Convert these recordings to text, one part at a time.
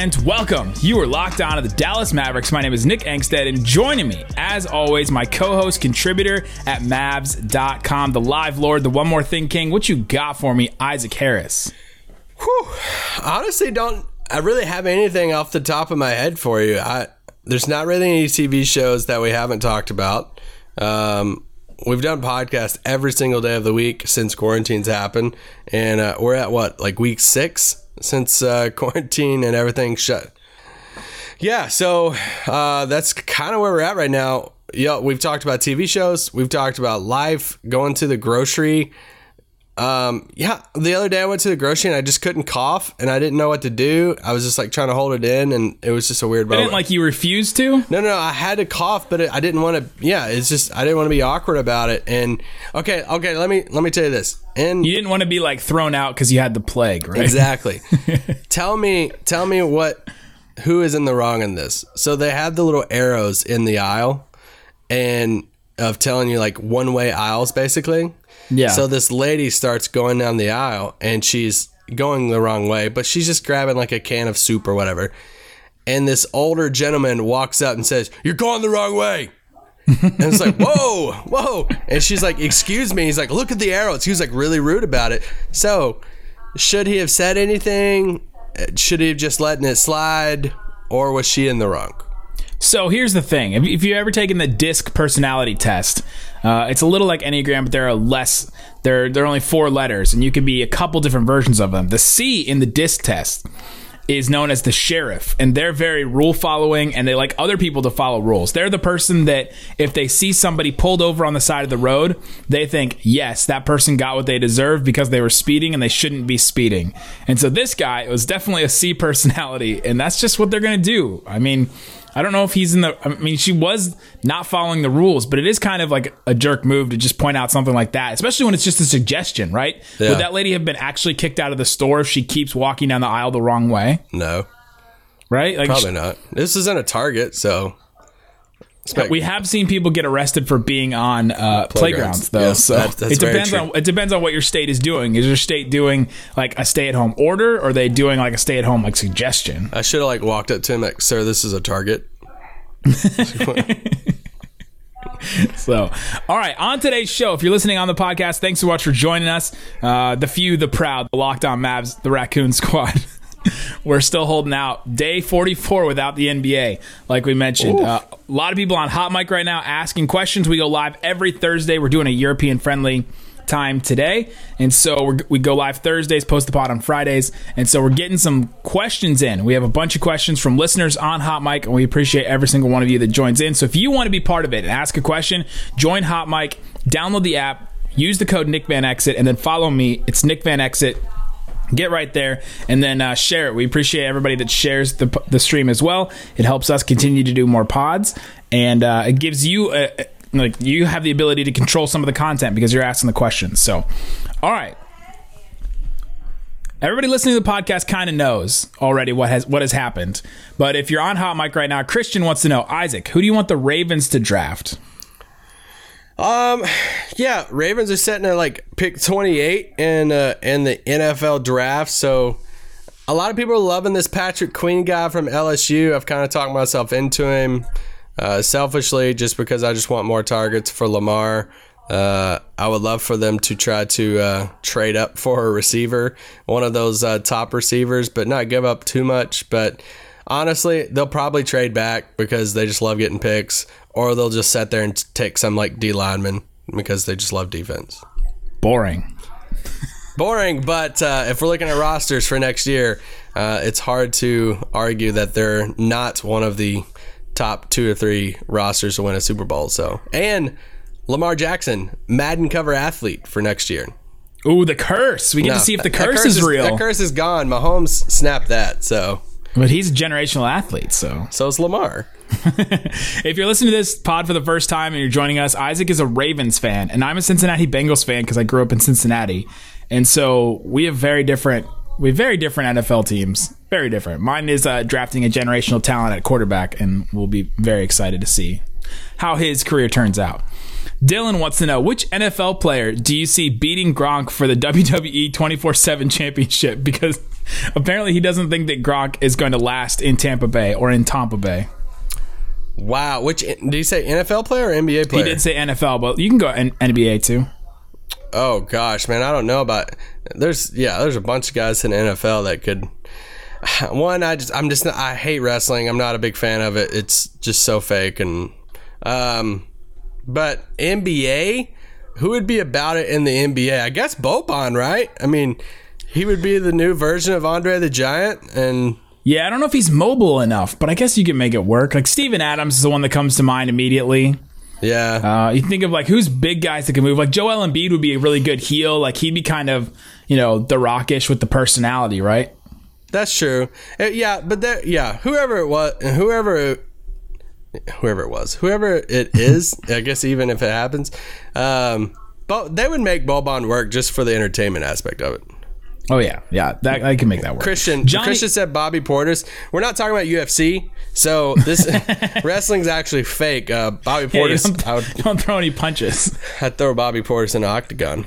And welcome. You are locked on to the Dallas Mavericks. My name is Nick Angstadt, and joining me, as always, my co host, contributor at Mavs.com, the live lord, the one more thing king. What you got for me, Isaac Harris? Whew. Honestly, don't I really have anything off the top of my head for you? I there's not really any TV shows that we haven't talked about. Um, we've done podcasts every single day of the week since quarantines happened, and uh, we're at what like week six since uh, quarantine and everything shut. Yeah, so uh, that's kind of where we're at right now. Yeah, we've talked about TV shows. We've talked about life, going to the grocery. Um, yeah, the other day I went to the grocery and I just couldn't cough and I didn't know what to do. I was just like trying to hold it in and it was just a weird moment. didn't like you refused to. No, no, I had to cough, but it, I didn't want to. Yeah, it's just I didn't want to be awkward about it. And okay, okay, let me let me tell you this. And You didn't want to be like thrown out because you had the plague, right? exactly. tell me, tell me what who is in the wrong in this. So they have the little arrows in the aisle, and of telling you like one way aisles basically. Yeah. So this lady starts going down the aisle and she's going the wrong way, but she's just grabbing like a can of soup or whatever. And this older gentleman walks up and says, You're going the wrong way. and it's like, Whoa, whoa. And she's like, Excuse me. He's like, Look at the arrows. He was like really rude about it. So, should he have said anything? Should he have just letting it slide? Or was she in the wrong? So here's the thing: if, you've ever taken the DISC personality test, uh, it's a little like Enneagram, but there are less. There, there are only four letters, and you can be a couple different versions of them. The C in the DISC test is known as the sheriff, and they're very rule following, and they like other people to follow rules. They're the person that if they see somebody pulled over on the side of the road, they think, yes, that person got what they deserve because they were speeding and they shouldn't be speeding. And so this guy was definitely a C personality, and that's just what they're gonna do. I mean. I don't know if he's in the. I mean, she was not following the rules, but it is kind of like a jerk move to just point out something like that, especially when it's just a suggestion, right? Yeah. Would that lady have been actually kicked out of the store if she keeps walking down the aisle the wrong way? No, Right? Like, probably not. This isn't a target, so. Expect- we have seen people get arrested for being on uh, playgrounds, Playgrounds. though. Yes, so that- it depends on it depends on what your state is doing. Is your state doing like a stay at home order, or are they doing like a stay at home like suggestion? I should have like walked up to him like, "Sir, this is a target." So, all right, on today's show, if you're listening on the podcast, thanks so much for joining us. Uh, the few, the proud, the locked on Mavs, the Raccoon Squad. We're still holding out. Day 44 without the NBA, like we mentioned. Uh, a lot of people on Hot Mic right now asking questions. We go live every Thursday. We're doing a European friendly time today. And so we're, we go live Thursdays, post the pod on Fridays. And so we're getting some questions in. We have a bunch of questions from listeners on Hot Mic, and we appreciate every single one of you that joins in. So if you want to be part of it and ask a question, join Hot Mic, download the app, use the code Nick Van Exit, and then follow me. It's Nick Van Exit get right there and then uh, share it. We appreciate everybody that shares the, the stream as well. It helps us continue to do more pods, and uh, it gives you a, like you have the ability to control some of the content because you're asking the questions. So, all right. Everybody listening to the podcast kind of knows already what has what has happened. But if you're on Hot Mic right now, Christian wants to know, Isaac, who do you want the Ravens to draft? Um, yeah, Ravens are sitting at like pick 28 in uh, in the NFL draft. So a lot of people are loving this Patrick Queen guy from LSU. I've kind of talked myself into him uh, selfishly just because I just want more targets for Lamar. Uh, I would love for them to try to uh, trade up for a receiver, one of those uh, top receivers, but not give up too much. But honestly, they'll probably trade back because they just love getting picks, or they'll just sit there and take some like D lineman because they just love defense. Boring. Boring, but uh, if we're looking at rosters for next year, uh, it's hard to argue that they're not one of the top two or three rosters to win a Super Bowl. So, and Lamar Jackson, Madden cover athlete for next year. Ooh, the curse. We get No, to see if the that curse, is real. The curse is gone. Mahomes snapped that. So, But he's a generational athlete, so so is Lamar. if you're listening to this pod for the first time and you're joining us, Isaac is a Ravens fan, and I'm a Cincinnati Bengals fan because I grew up in Cincinnati, and so we have very different we have very different NFL teams. Very different. Mine is uh, drafting a generational talent at quarterback, and we'll be very excited to see how his career turns out. Dylan wants to know which NFL player do you see beating Gronk for the WWE 24 7 championship? Because apparently he doesn't think that Gronk is going to last in Tampa Bay or in Tampa Bay. Wow. Which did you say NFL player or NBA player? He did say NFL, but you can go N- NBA too. Oh gosh, man, I don't know about. There's yeah, there's a bunch of guys in the NFL that could. One, I just I'm just I hate wrestling. I'm not a big fan of it. It's just so fake and um, but NBA, who would be about it in the NBA? I guess Boban, right? I mean, he would be the new version of Andre the Giant, and Yeah, I don't know if he's mobile enough, but I guess you can make it work. Like Steven Adams is the one that comes to mind immediately. yeah, Uh, you think of like who's big guys that can move. Like Joel Embiid would be a really good heel. Like he'd be kind of you know the rockish with the personality, right? that's true. Uh, yeah, but there, yeah, whoever it was, whoever. Whoever it was, whoever it is, I guess even if it happens, um, but they would make Boban work just for the entertainment aspect of it. Oh yeah, yeah, that I can make that work. Christian Johnny- Christian said Bobby Portis. We're not talking about UFC, so this wrestling's actually fake. Uh, Bobby Yeah, Portis, don't, I would don't throw any punches. I'd throw Bobby Portis in an octagon.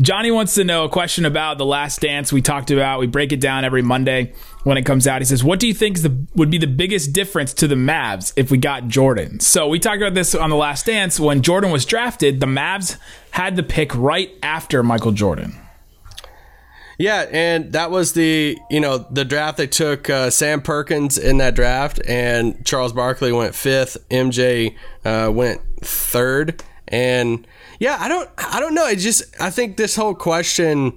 Johnny wants to know a question about the Last Dance we talked about. We break it down every Monday when it comes out. He says, "What do you think is the would be the biggest difference to the Mavs if we got Jordan?" So we talked about this on the Last Dance when Jordan was drafted. The Mavs had the pick right after Michael Jordan. Yeah, and that was the you know the draft they took uh, Sam Perkins in that draft, and Charles Barkley went fifth. MJ uh, went third, and yeah, I don't I don't know. It just I think this whole question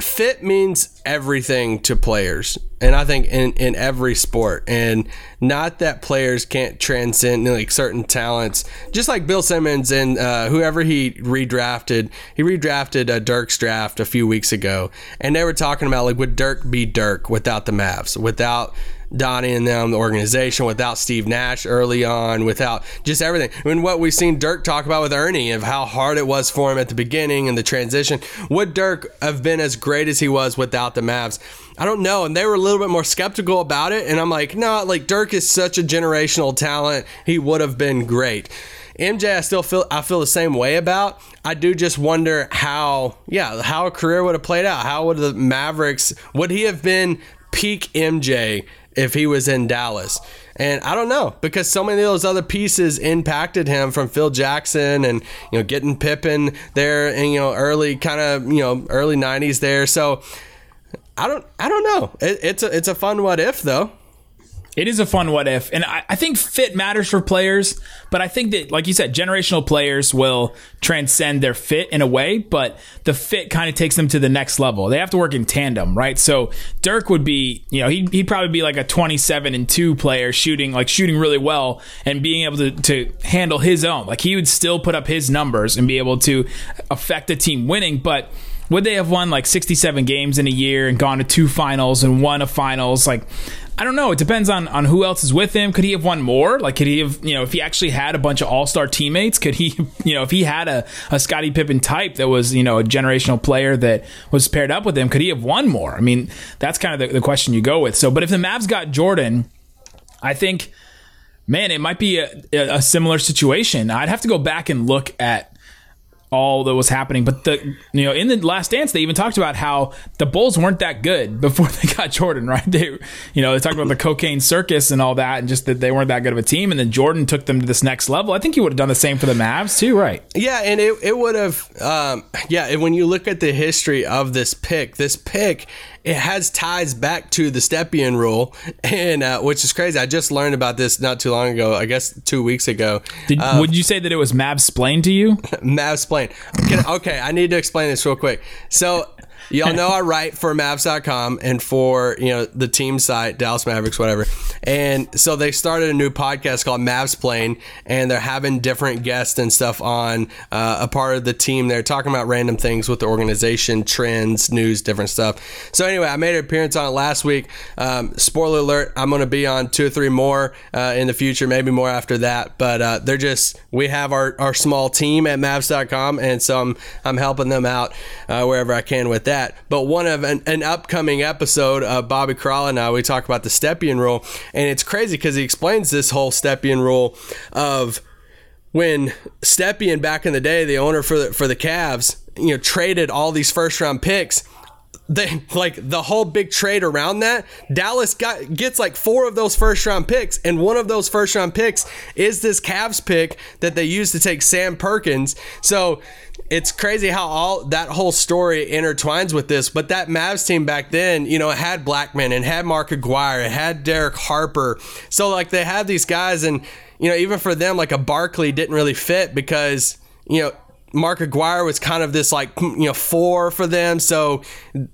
fit means everything to players and i think in, in every sport. And not that players can't transcend like certain talents. Just like bill simmons and uh, whoever he redrafted he redrafted uh, dirk's draft a few weeks ago and they were talking about like would dirk be dirk without the mavs without Donnie and them, the organization, without Steve Nash early on, without just everything. I mean, what we've seen Dirk talk about with Ernie of how hard it was for him at the beginning and the transition. Would Dirk have been as great as he was without the Mavs? I don't know. And they were a little bit more skeptical about it. And I'm like, no, like Dirk is such a generational talent. He would have been great. MJ, I still feel I feel the same way about. I do just wonder how, yeah, how a career would have played out. How would the Mavericks would he have been peak MJ if he was in Dallas? And I don't know because so many of those other pieces impacted him from Phil Jackson and you know getting Pippen there and you know early kind of you know early '90s there. So I don't I don't know. It, it's a it's a fun what if though. It is a fun what if, and I, I think fit matters for players. But I think that, like you said, generational players will transcend their fit in a way, but the fit kind of takes them to the next level. They have to work in tandem, right? So Dirk would be, you know, he'd, he'd probably be like a 27 and two player shooting, like shooting really well and being able to, to handle his own. Like he would still put up his numbers and be able to affect a team winning, but would they have won like 67 games in a year and gone to two finals and won a finals? Like, I don't know. It depends on on who else is with him. Could he have won more? Like, could he have, you know, if he actually had a bunch of all star teammates, could he, you know, if he had a, a Scottie Pippen type that was, you know, a generational player that was paired up with him, could he have won more? I mean, that's kind of the, the question you go with. So, but if the Mavs got Jordan, I think, man, it might be a, a similar situation. I'd have to go back and look at all that was happening. But the you know in the last dance they even talked about how the Bulls weren't that good before they got Jordan, right? They you know they talked about the cocaine circus and all that, and just that they weren't that good of a team. And then Jordan took them to this next level. I think he would have done the same for the Mavs too, right? Yeah, and it, it would have, um, yeah, and when you look at the history of this pick, this pick, it has ties back to the Stepien rule, and uh, which is crazy. I just learned about this not too long ago, I guess two weeks ago. Did, would you say that it was Mavs splained to you? Mav explain. Can, okay, I need to explain this real quick. So Y'all know I write for Mavs.com and for you know the team site Dallas Mavericks, whatever. And so they started a new podcast called Mavs Plane, and they're having different guests and stuff on uh, a part of the team. They're talking about random things with the organization, trends, news, different stuff. So anyway, I made an appearance on it last week. Um, spoiler alert: I'm going to be on two or three more uh, in the future, maybe more after that. But uh, they're just we have our, our small team at Mavs.com, and so I'm I'm helping them out uh, wherever I can with that. But one of an, an upcoming episode of Bobby Karalla and I, we talk about the Stepien rule, and it's crazy because he explains this whole Stepien rule of when Stepien back in the day, the owner for the for the Cavs, you know, traded all these first round picks. They like the whole big trade around that. Dallas got gets like four of those first round picks, and one of those first round picks is this Cavs pick that they used to take Sam Perkins. So it's crazy how all that whole story intertwines with this. But that Mavs team back then, you know, had Blackman and had Mark Aguirre, it had Derek Harper. So like they had these guys, and you know, even for them, like a Barkley didn't really fit because you know Mark Aguirre was kind of this like hmm, you know four for them, so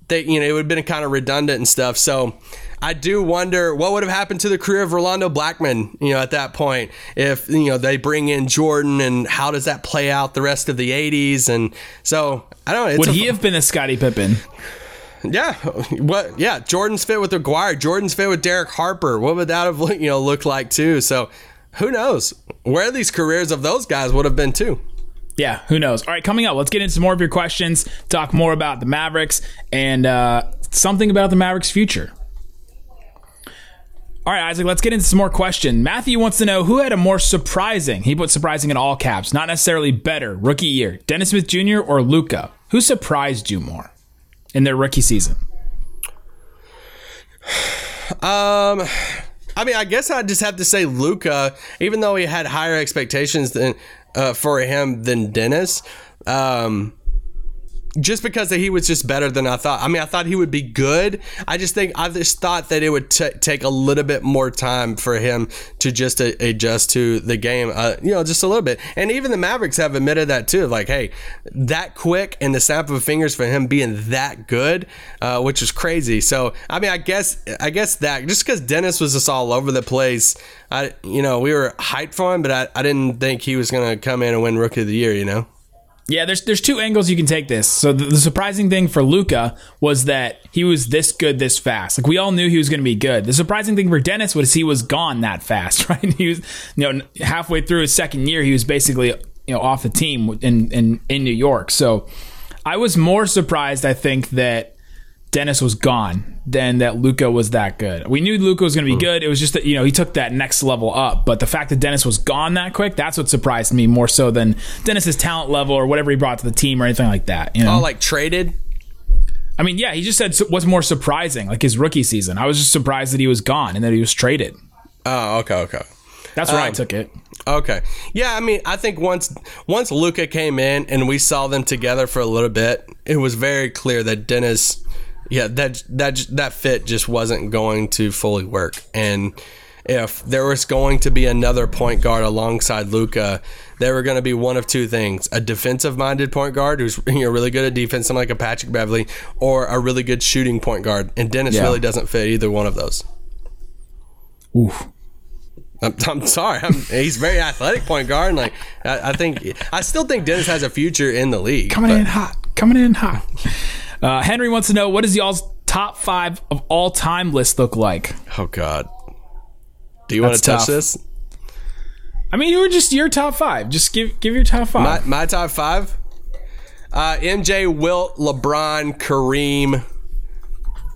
they you know it would have been kind of redundant and stuff. So I do wonder what would have happened to the career of Rolando Blackman, you know, at that point if you know they bring in Jordan and how does that play out the rest of the '80s? And so I don't know. Would he have been a Scottie Pippen? Yeah, what? Yeah, Jordan's fit with Aguirre. Jordan's fit with Derek Harper. What would that have you know looked like too? So who knows where these careers of those guys would have been too. Yeah, who knows? All right, coming up, let's get into more of your questions, talk more about the Mavericks, and uh, something about the Mavericks' future. All right, Isaac, let's get into some more questions. Matthew wants to know who had a more surprising, he put surprising in all caps, not necessarily better, rookie year, Dennis Smith Jr. or Luka? Who surprised you more in their rookie season? Um, I mean, I guess I'd just have to say Luka, even though he had higher expectations than uh, for him than Dennis. Um, just because he was just better than I thought. I mean, I thought he would be good. I just think I just thought that it would t- take a little bit more time for him to just a- adjust to the game. Uh, you know, just a little bit. And even the Mavericks have admitted that too. Like, hey, that quick and the snap of fingers for him being that good, uh, which is crazy. So, I mean, I guess I guess that just because Dennis was just all over the place. I, you know, we were hyped for him, but I, I didn't think he was to come in and win Rookie of the Year. You know. Yeah, there's there's two angles you can take this. So the, the surprising thing for Luka was that he was this good this fast. Like we all knew he was going to be good. The surprising thing for Dennis was he was gone that fast, right? He was you know halfway through his second year, he was basically you know off the team in in in New York. So I was more surprised I think that Dennis was gone than that Luka was that good. We knew Luka was going to be good. It was just that you know he took that next level up. But the fact that Dennis was gone that quick, that's what surprised me more so than Dennis's talent level or whatever he brought to the team or anything like that. You know, Oh, like traded. I mean, yeah, he just said what's more surprising, like his rookie season. I was just surprised that he was gone and that he was traded. Oh, okay, okay. That's where I Um, took it. Okay. Yeah, I mean, I think once once Luka came in and we saw them together for a little bit, it was very clear that Dennis, yeah, that that that fit just wasn't going to fully work. And if there was going to be another point guard alongside Luka, there were going to be one of two things: a defensive-minded point guard who's you know really good at defense, something like a Patrick Beverley, or a really good shooting point guard. And Dennis Yeah. really doesn't fit either one of those. Oof. I'm, I'm sorry. I'm, he's very athletic point guard. And like I, I think, I still think Dennis has a future in the league. Coming but- in hot. Coming in hot. Uh, Henry wants to know what does y'all's top five of all time list look like? Oh God. Do you want to touch tough. this? I mean, you were just your top five. Just give give your top five. my top five: uh, MJ, Wilt, LeBron, Kareem,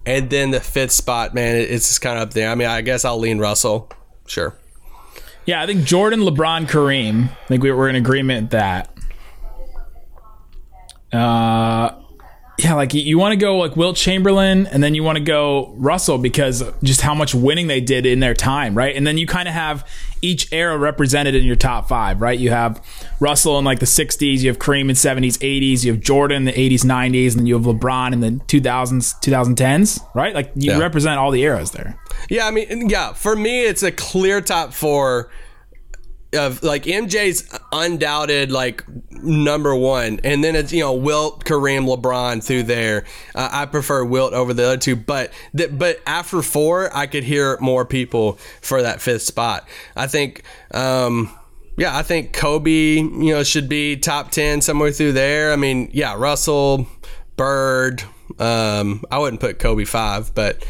and then the fifth spot. Man, it- it's just kind of up there. I mean, I guess I'll lean Russell. Sure. yeah, I think Jordan, LeBron, Kareem. I think we were in agreement that. Uh, like you, want to go like Wilt Chamberlain, and then you want to go Russell because just how much winning they did in their time, right? And then you kind of have each era represented in your top five, right? You have Russell in like the '60s, you have Kareem in '70s, '80s, you have Jordan in the '80s, '90s, and then you have LeBron in the 2000s, 2010s, right? Like you Yeah. represent all the eras there. Yeah, I mean, yeah. For me, it's a clear top four of like MJ's undoubted like number one, and then it's you know Wilt, Kareem, LeBron through there. Uh, I prefer Wilt over the other two, but th- but after four, I could hear more people for that fifth spot. I think. Um, yeah, I think Kobe, you know, should be top ten somewhere through there. I mean, yeah, Russell, Bird. Um, I wouldn't put Kobe five, but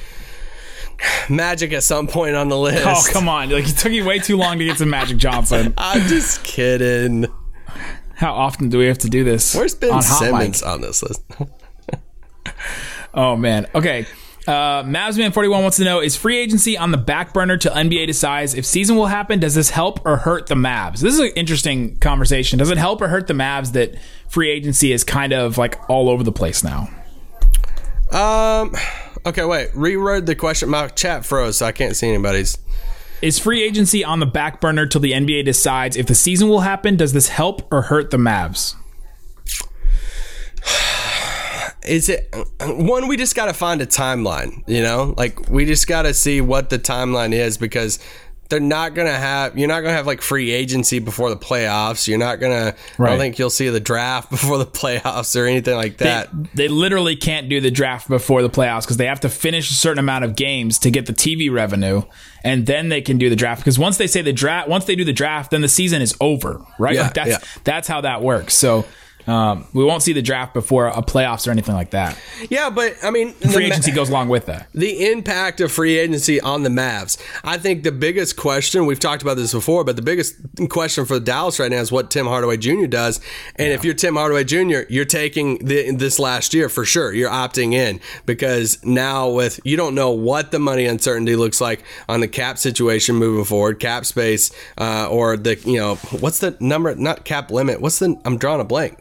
Magic at some point on the list. Oh come on! Like it took you way too long to get to Magic Johnson. I'm just kidding. How often do we have to do this? Where's Ben on Hot Mic? Simmons on this list? Oh man. Okay. Uh, Mavsman41 wants to know: Is free agency on the back burner till NBA decides if season will happen? Does this help or hurt the Mavs? This is an interesting conversation. Does it help or hurt the Mavs that free agency is kind of like all over the place now? Um. Okay, wait. Reword the question. My chat froze, so I can't see anybody's. Is free agency on the back burner till the NBA decides if the season will happen? Does this help or hurt the Mavs? Is it uh, one? We just got to find a timeline. You know, like we just got to see what the timeline is because they're not gonna have. You're not gonna have like free agency before the playoffs. You're not gonna. I don't think you'll see the draft before the playoffs or anything like They, that. they literally can't do the draft before the playoffs because they have to finish a certain amount of games to get the TV revenue, and then they can do the draft. Because once they say the draft, once they do the draft, then the season is over, right? Yeah, like that's yeah. that's how that works. So um, we won't see the draft before a playoffs or anything like that. yeah, but I mean, Free the Ma- agency goes along with that. the impact of free agency on the Mavs. I think the biggest question we've talked about this before, but the biggest question for Dallas right now is what Tim Hardaway Jr. does. And if you're Tim Hardaway Jr., you're taking the, this last year for sure. You're opting in because now with you don't know what the money uncertainty looks like on the cap situation moving forward, cap space, uh, or the you know what's the number? Not cap limit. What's the? I'm drawing a blank.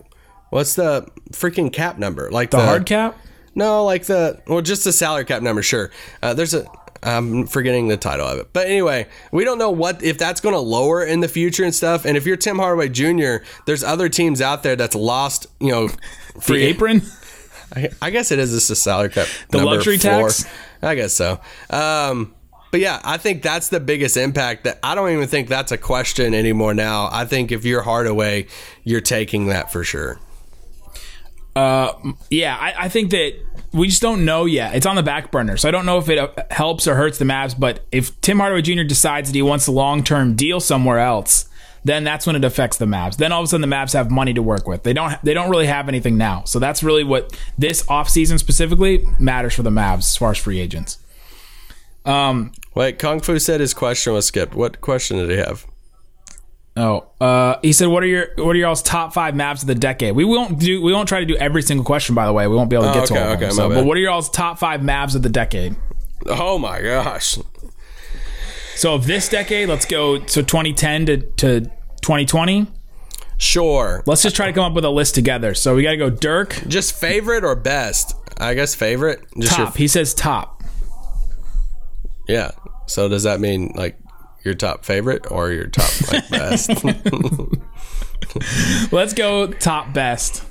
What's the freaking cap number? Like The hard cap. no, like the well, just the salary cap number. Sure, uh, there's a. I'm forgetting the title of it, but anyway, we don't know what if that's going to lower in the future and stuff. And if you're Tim Hardaway Jr., there's other teams out there that's lost. You know, The free apron. I, I guess it is just a salary cap. The luxury four. tax? I guess so. Um, but yeah, I think that's the biggest impact. That I don't even think that's a question anymore. Now, I think if you're Hardaway, you're taking that for sure. Yeah, I, I think that we just don't know yet. It's on the back burner, so I don't know if it uh, helps or hurts the Mavs. But if Tim Hardaway Jr. decides that he wants a long term deal somewhere else, then that's when it affects the Mavs. Then all of a sudden the Mavs have money to work with. They don't. They don't really have anything now. So that's really what this offseason specifically matters for the Mavs as far as free agents. Um Wait, Kung Fu said his question was skipped. What question did he have? Oh, uh, he said, "What are your what are y'all's top five maps of the decade?" We won't do. We won't try to do every single question. By the way, we won't be able to Oh, get to okay, of them. okay, So, but what are y'all's top five maps of the decade? Oh my gosh. So of this decade, let's go so 2010 to, to 2020. Sure. Let's just try to come up with a list together. So we got to go Dirk Just favorite or best? I guess favorite. Just your- top. He says top. yeah. So does that mean like your top favorite or your top like best? Let's go top best.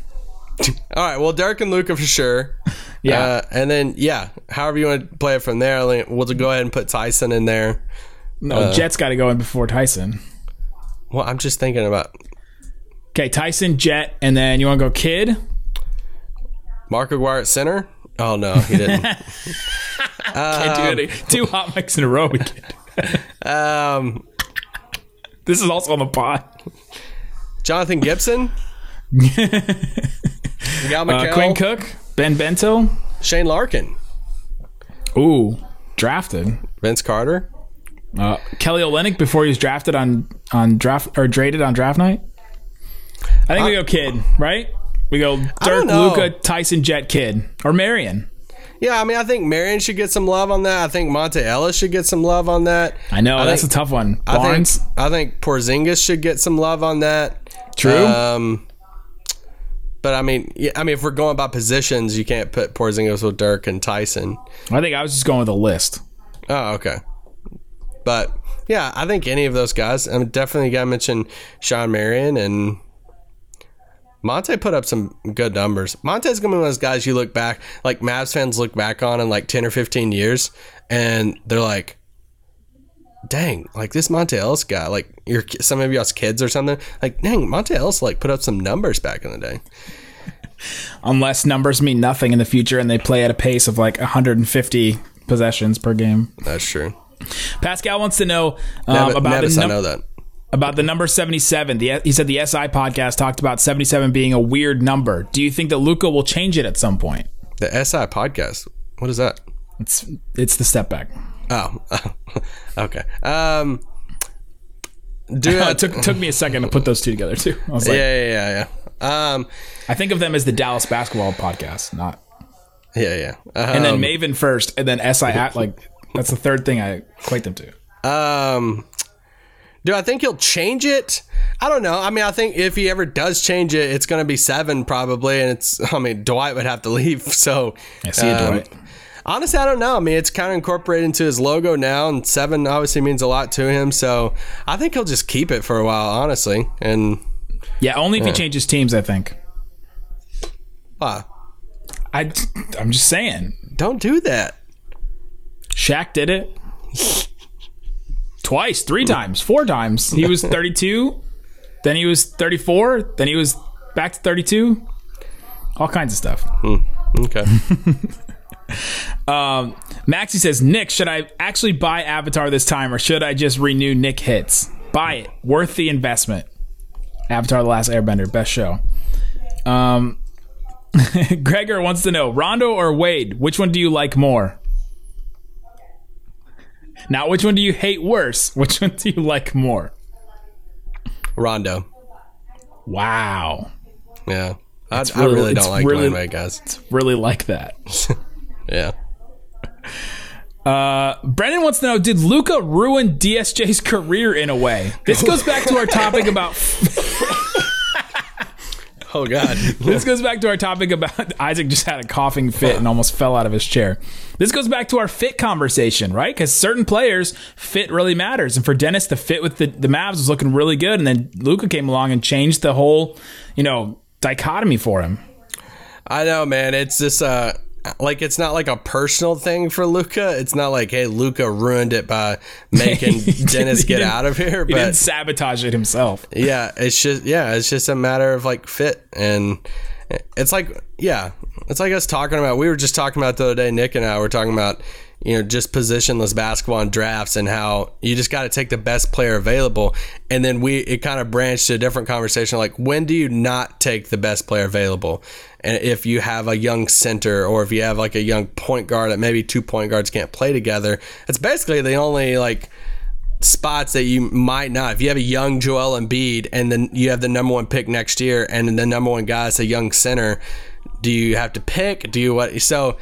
All right. Well, Dirk and Luka for sure. Yeah. Uh, and then yeah, however you want to play it from there. We'll go ahead and put Tyson in there. No, Uh, Jet's got to go in before Tyson. Well, I'm just thinking about Okay, Tyson, Jet, and then you want to go Kid? Mark Aguirre at center. Oh no, he didn't. Can't do any two hot mics in a row. We can't. Um, This is also on the pod. Jonathan Gibson. Gal Uh, Quinn Cook, Ben Bento. Shane Larkin, Ooh, drafted. Vince Carter. Uh, Kelly Olynyk before he was drafted on on draft or traded on draft night. I think we go Kid, right? We go Dirk. Luka, Tyson, Jet, Kid, or Marion. Yeah, I mean, I think Marion should get some love on that. I think Monta Ellis should get some love on that. I know I that's think- a tough one. I think Barnes, I think Porzingis should get some love on that. true. Um, but I mean, yeah, I mean, if we're going by positions, you can't put Porzingis with Dirk and Tyson. I think I was just going with a list. Oh, okay. But yeah, I think any of those guys. I mean, definitely got to mention Shawn Marion and Monta put up some good numbers. Monta's gonna be one of those guys you look back, like Mavs fans look back on in like ten or fifteen years, and they're like, dang, like this Monta Ellis guy, like your some of y'all's kids or something, like dang, Monta Ellis like put up some numbers back in the day. Unless numbers mean nothing in the future and they play at a pace of like 150 possessions per game. That's true. Pascal wants to know um, Nev- about Nevis, the I num- know that. About the number 77. The, he said the SI podcast talked about 77 being a weird number. Do you think that Luka will change it at some point? The SI podcast. What is that? It's it's the step back. Oh, okay. Um, do it took took me a second to put those two together too. I was like, yeah, yeah, yeah, yeah. Um, I think of them as the Dallas basketball podcast, not yeah, yeah. and then Um, Maven first, and then SI at like that's the third thing I equate them to. Um, do I think he'll change it? I don't know. I mean, I think if he ever does change it, it's going to be seven probably, and it's. I mean, Dwight would have to leave, so. I see um, Dwight. Honestly, I don't know. I mean, it's kind of incorporated into his logo now, and seven obviously means a lot to him. So I think he'll just keep it for a while, honestly. And Yeah, only if he changes teams. I think. uh, I I'm just saying. don't do that. Shaq did it twice, three times, four times. He was 32, then he was 34, then he was back to 32. All kinds of stuff. Okay. Um, Maxie says, Nick, should I actually buy Avatar this time or should I just renew Nick Hits? Buy it. Worth the investment. Avatar The Last Airbender, best show. Um, Gregor wants to know Rondo or Wade, which one do you like more? Now, which one do you hate worse? Which one do you like more? Rondo. Wow. Yeah. I, I really- really don't like really- Dwayne guys. Really like that. Yeah. Uh, Brendan wants to know Did Luka ruin DSJ's career in a way? This goes back to our topic about Oh God. This goes back to our topic about Isaac just had a coughing fit and almost fell out of his chair. This goes back to our fit conversation, right? Because certain players fit really matters, and for Dennis, the fit with the the Mavs was looking really good, and then Luka came along and changed the whole, you know, dichotomy for him. I know, man. It's just uh like it's not like a personal thing for Luka. It's not like, hey, Luka ruined it by making Dennis get out of here. He didn't But sabotage it himself. yeah, it's just yeah, it's just a matter of like fit and it's like yeah, it's like us talking about. We were just talking about the other day. Nick and I were talking about you know just positionless basketball and drafts and how you just got to take the best player available. And then we it kind of branched to a different conversation. Like when do you not take the best player available? And if you have a young center or if you have like a young point guard that maybe two point guards can't play together, it's basically the only like spots that you might not. If you have a young Joel Embiid and then you have the number one pick next year and the number one guy is a young center, do you have to pick? Do you what? So,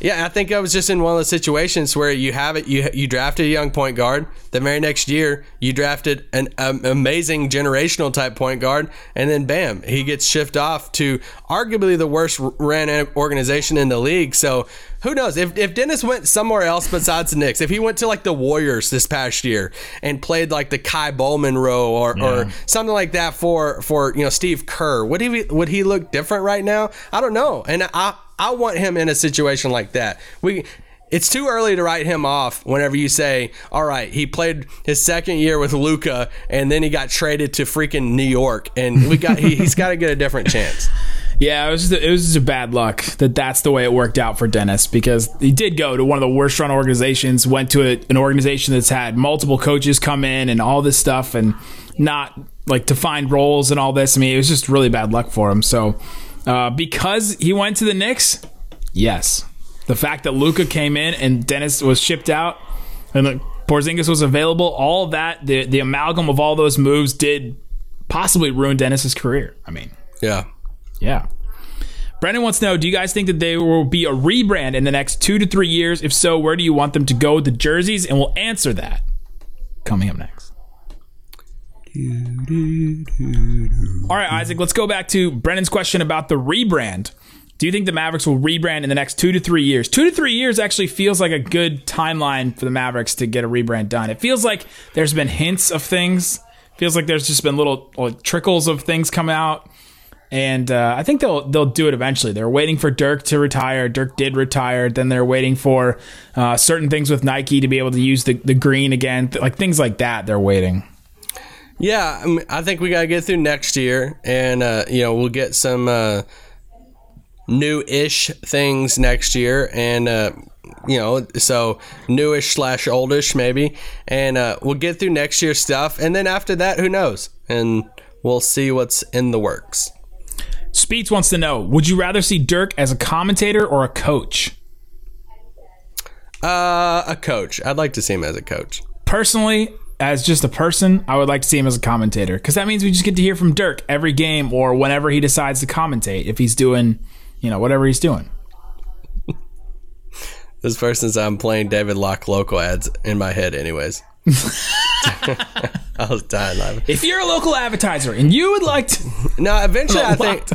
yeah, I think I was just in one of those situations where you have it. You you drafted a young point guard. The very next year, you drafted an um, amazing generational type point guard, and then bam, he gets shipped off to arguably the worst ran organization in the league. So who knows if, if Dennis went somewhere else besides the Knicks, if he went to like the Warriors this past year and played like the Ky Bowman row or, or something like that for for you know Steve Kerr, would he would he look different right now? I don't know, and I I want him in a situation like that. We. It's too early to write him off whenever you say, all right, he played his second year with Luka and then he got traded to freaking New York and we got he, he's got to get a different chance. Yeah, it was just, it was just a bad luck that that's the way it worked out for Dennis because he did go to one of the worst run organizations, went to a, an organization that's had multiple coaches come in and all this stuff and not like defined roles and all this. I mean, it was just really bad luck for him. So, uh, because he went to the Knicks, yes, the fact that Luka came in and Dennis was shipped out and like, Porzingis was available, all that, the the amalgam of all those moves did possibly ruin Dennis's career. I mean. Yeah. Yeah. Brendan wants to know Do you guys think that there will be a rebrand in the next two to three years? If so, where do you want them to go with the jerseys? And we'll answer that coming up next. All right, Isaac, let's go back to Brendan's question about the rebrand. Do you think the Mavericks will rebrand in the next two to three years? Two to three years actually feels like a good timeline for the Mavericks to get a rebrand done. It feels like there's been hints of things. Feels like there's just been little like, trickles of things come out and uh, I think they'll they'll do it eventually. They're waiting for Dirk to retire. Dirk did retire. Then they're waiting for uh, certain things with Nike to be able to use the, the green again, like things like that. They're waiting. Yeah, I, mean, I think we gotta get through next year, and uh, you know we'll get some uh, new-ish things next year, and uh, you know so newish slash oldish maybe, and uh, we'll get through next year's stuff, and then after that, who knows? And we'll see what's in the works. Speeds wants to know: Would you rather see Dirk as a commentator or a coach? Uh, a coach. I'd like to see him as a coach. Personally, as just a person, I would like to see him as a commentator because that means we just get to hear from Dirk every game or whenever he decides to commentate if he's doing, you know, whatever he's doing. This person's I'm playing David Locke local ads in my head, anyways. I was dying laughing. If you're a local advertiser and you would like to, No, eventually I think.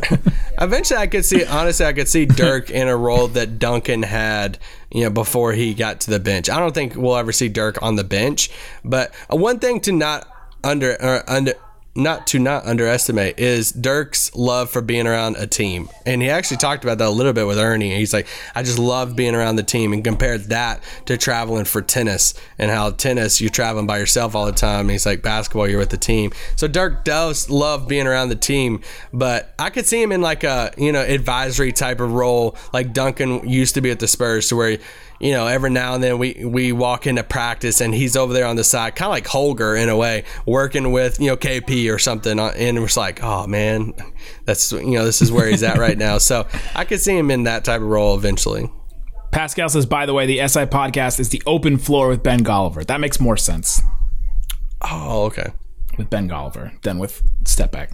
Eventually I could see honestly I could see Dirk in a role that Duncan had, you know, before he got to the bench. I don't think we'll ever see Dirk on the bench, but uh, one thing to not under or under not to not underestimate is Dirk's love for being around a team. And he actually talked about that a little bit with Ernie. He's like, I just love being around the team and compared that to traveling for tennis and how tennis you're traveling by yourself all the time. And he's like, basketball, you're with the team. So Dirk does love being around the team, but I could see him in like a, you know, advisory type of role like Duncan used to be at the Spurs to where you know, every now and then we, we walk into practice and he's over there on the side, kind of like Holger in a way, working with, you know, KP or something. uh, And it's like, oh man, that's, you know, this is where he's at right now. So I could see him in that type of role eventually. Pascal says, by the way, the SI podcast is the open floor with Ben Golliver. That makes more sense Oh, okay. with Ben Golliver than with Step Back.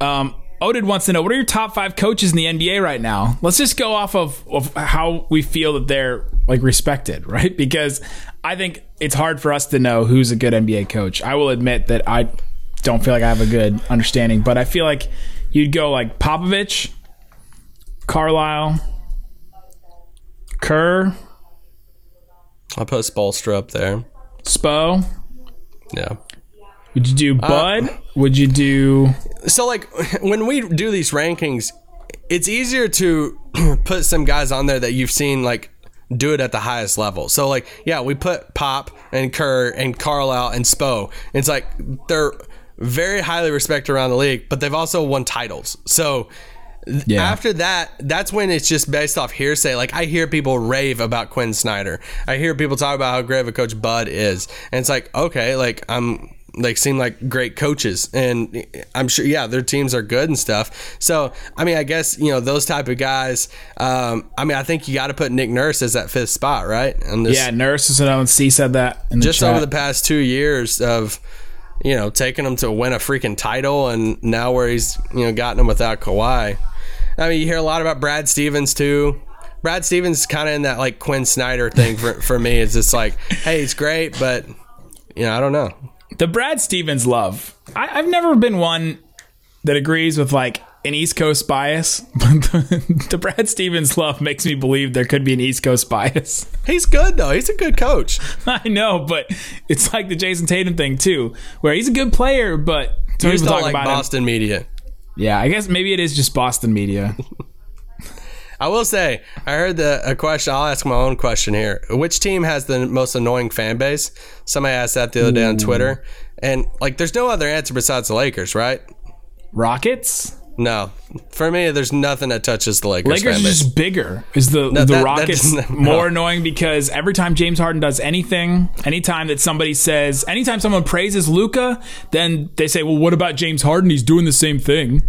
Um, Odin wants to know what are your top five coaches in the NBA right now? Let's just go off of, of how we feel that they're like respected, right? Because I think it's hard for us to know who's a good NBA coach. I will admit that I don't feel like I have a good understanding, but I feel like you'd go like Popovich, Carlisle, Kerr, I'll put Spoelstra up there. Spo. Yeah. Would you do uh, Bud? Would you do So like when we do these rankings, it's easier to put some guys on there that you've seen like do it at the highest level. So like yeah, we put Pop and Kerr and Carlisle and Spo. It's like they're very highly respected around the league, but they've also won titles. So Yeah. after that, that's when it's just based off hearsay. Like I hear people rave about Quin Snyder. I hear people talk about how great of a coach Bud is, and it's like okay, like I'm like seem like great coaches, and I'm sure yeah, their teams are good and stuff. So I mean, I guess you know those type of guys. Um, I mean, I think you got to put Nick Nurse as that fifth spot, right? And this, Yeah, Nurse is an C said that in the just chat. over the past two years of you know taking him to win a freaking title and now where he's you know gotten him without Kawhi. I mean, you hear a lot about Brad Stevens too. Brad Stevens kind of in that like Quin Snyder thing for, for me. It's just like, hey, he's great, but you know, I don't know. The Brad Stevens love. I, I've never been one that agrees with like an East Coast bias, but the, the Brad Stevens love makes me believe there could be an East Coast bias. He's good though. He's a good coach. I know, but it's like the Jayson Tatum thing too, where he's a good player, but You people talk like about him. Boston media. Yeah, I guess maybe it is just Boston media. I will say, I heard the a question. I'll ask my own question here. Which team has the most annoying fan base? Somebody asked that the other day on hmm. Twitter, and like, there's no other answer besides the Lakers, right? Rockets. No, for me, there's nothing that touches the Lakers. Lakers fan are base. just bigger. Is the No, the that- that Rockets no. more annoying because every time James Harden does anything, anytime that somebody says, anytime someone praises Luka, then they say, "Well, what about James Harden? He's doing the same thing."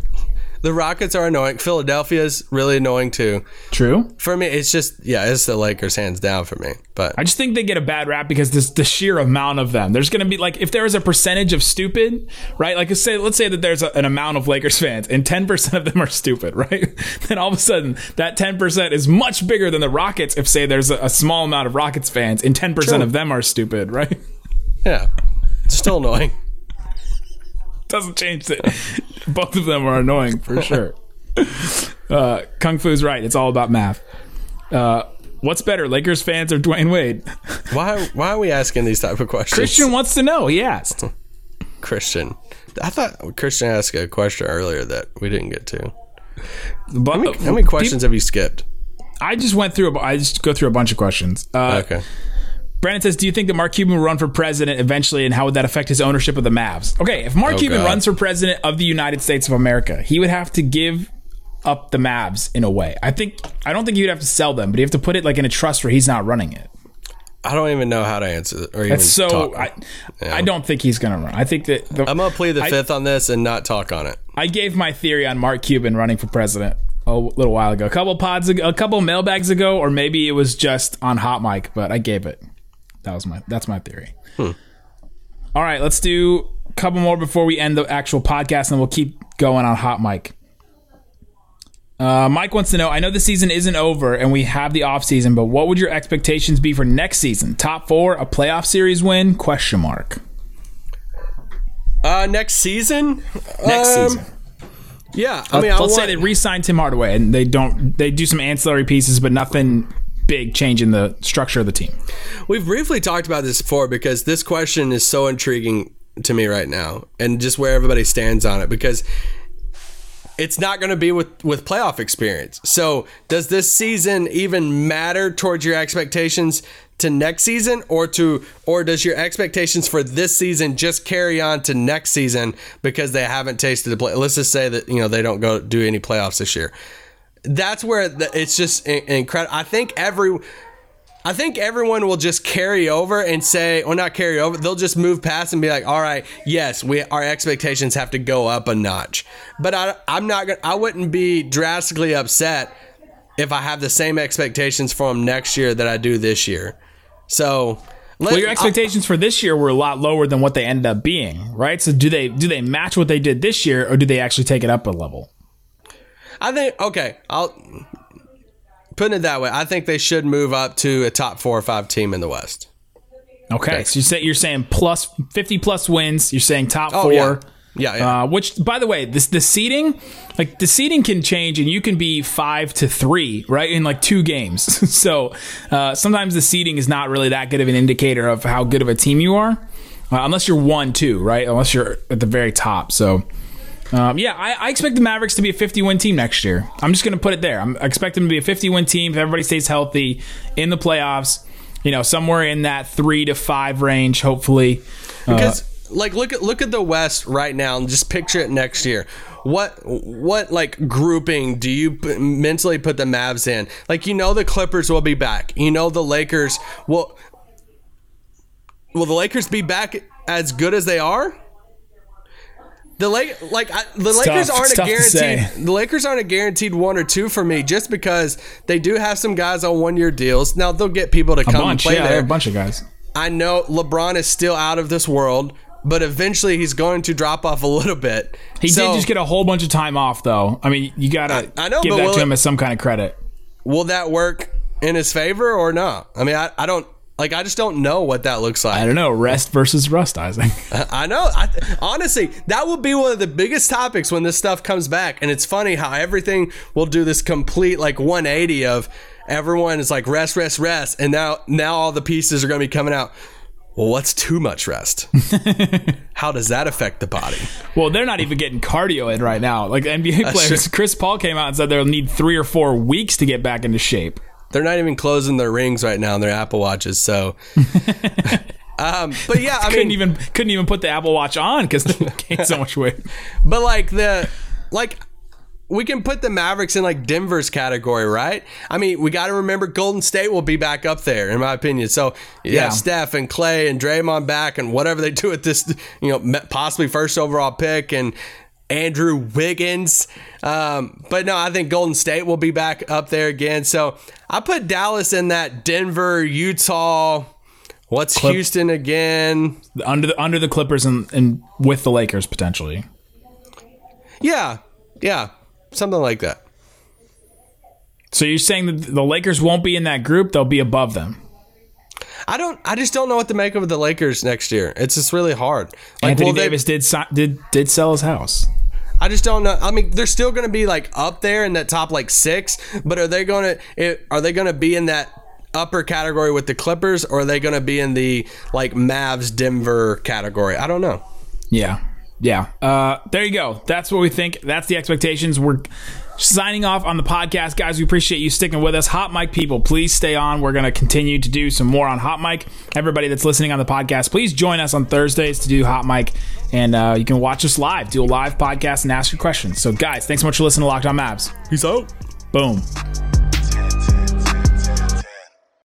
The Rockets are annoying. Philadelphia's really annoying too. True. For me, it's just yeah, it's the Lakers hands down for me. But I just think they get a bad rap because this the sheer amount of them. There's going to be like if there is a percentage of stupid, right? Like let's say let's say that there's a, an amount of Lakers fans and 10% of them are stupid, right? then all of a sudden that 10% is much bigger than the Rockets if say there's a, a small amount of Rockets fans and 10% of them are stupid, right? yeah, it's still annoying. Doesn't change it. Both of them are annoying for sure. Uh, Kung Fu's right. It's all about math. Uh, what's better, Lakers fans or Dwyane Wade? Why why are we asking these type of questions? Christian wants to know. He asked. Christian. I thought Christian asked a question earlier that we didn't get to. But How many, how many questions have you skipped? I just went through. A, I just go through a bunch of questions. Uh, Okay. Brandon says, "Do you think that Mark Cuban will run for president eventually, and how would that affect his ownership of the Mavs?" Okay, if Mark Oh, Cuban God. runs for president of the United States of America, he would have to give up the Mavs in a way. I think I don't think he would have to sell them, but he have to put it like in a trust where he's not running it. I don't even know how to answer it or even That's so. talk. I, I don't think he's going to run. I think that the, I'm gonna plead the I- fifth on this and not talk on it. I gave my theory on Mark Cuban running for president a little while ago, a couple pods, ago, a couple mailbags ago, or maybe it was just on hot mic, but I gave it. That was my that's my theory. All right, let's do a couple more before we end the actual podcast, and we'll keep going on hot mic. Uh, Mike wants to know. I know the season isn't over and we have the off season, but what would your expectations be for next season? Top four, a playoff series win? Question mark. Uh, next season. Next Um, season. Yeah, I mean, I let's want, say they re-signed Tim Hardaway and they don't. They do some ancillary pieces, but nothing big change in the structure of the team. We've briefly talked about this before because this question is so intriguing to me right now, and just where everybody stands on it because it's not going to be with with playoff experience. So, does this season even matter towards your expectations to next season, or to or does your expectations for this season just carry on to next season because they haven't tasted the play? Let's just say that you know they don't go do any playoffs this year. That's where the, it's just incredible. I think every I think everyone will just carry over and say, or not carry over, they'll just move past and be like, all right, yes, we our expectations have to go up a notch. But I, I'm not gonna, I wouldn't be drastically upset if I have the same expectations for them next year that I do this year. So, Well, your expectations for this year were a lot lower than what they ended up being, right? So do they do they match what they did this year, or do they actually take it up a level? I think okay, I'll putting it that way. I think they should move up to a top four or five team in the West. Okay, so you say you're saying plus fifty plus wins. You're saying top Oh, four. yeah. Yeah, yeah. Uh, which, by the way, this the seating, like the seating can change, and you can be five to three, right, in like two games. so uh, sometimes the seating is not really that good of an indicator of how good of a team you are, uh, unless you're one, two, right? Unless you're at the very top. So. Um, yeah, I, I expect the Mavericks to be a 50 win team next year. I'm just going to put it there. I'm, I expect them to be a 50 win team if everybody stays healthy in the playoffs. You know, somewhere in that three to five range, hopefully. Because like look at look at the West right now and just picture it next year. What what like grouping do you p- mentally put the Mavs in? Like you know the Clippers will be back. You know the Lakers will Will the Lakers be back as good as they are? The Lake, like I, the Lakers tough. aren't It's a tough to say. guaranteed. The Lakers aren't a guaranteed one or two for me, just because they do have some guys on one year deals. Now they'll get people to A come and play yeah, there. a bunch of guys. I know LeBron is still out of this world, but eventually he's going to drop off a little bit. He So, did just get a whole bunch of time off, though. I mean, you gotta I- I know, give that to it- him as some kind of credit. Will that work in his favor or not? I mean, I, I don't like. I just don't know what that looks like. I don't know, rest versus rust, Isaac. I know. I, honestly, that will be one of the biggest topics when this stuff comes back. And it's funny how everything will do this complete like 180 of everyone is like rest, rest, rest, and now now all the pieces are going to be coming out. Well, what's too much rest? how does that affect the body? well, they're not even getting cardio in right now. Like NBA players. Chris Paul came out and said they'll need three or four weeks to get back into shape. They're not even closing their rings right now on their Apple Watches. So, um, but yeah, I couldn't mean, even couldn't even put the Apple Watch on because they gained so much weight. But like the like we can put the Mavericks in like Denver's category, right? I mean, we got to remember Golden State will be back up there, in my opinion. So yeah, Yeah. Steph and Clay and Draymond back, and whatever they do with this, you know, possibly first overall pick and Andrew Wiggins. Um, but no, I think Golden State will be back up there again. So I put Dallas in that Denver, Utah. What's Houston again? under the under the Clippers and, and with the Lakers potentially. Yeah, yeah, something like that. So you're saying that the Lakers won't be in that group; they'll be above them. I don't. I just don't know what to make of the Lakers next year. It's just really hard. Like, Anthony will they- Davis did did did sell his house. I just don't know. I mean, they're still going to be like up there in that top like six, but are they going to? Are they going to be in that upper category with the Clippers, or are they going to be in the like Mavs Denver category? I don't know. Yeah. Yeah. Uh, there you go. That's what we think. That's the expectations. We're signing off on the podcast, guys. We appreciate you sticking with us. Hot mic people, please stay on. We're going to continue to do some more on Hot mic. Everybody that's listening on the podcast, please join us on Thursdays to do Hot mic, and uh, you can watch us live, do a live podcast, and ask your questions. So, guys, thanks so much for listening to Locked On Mavs. Peace out. Boom.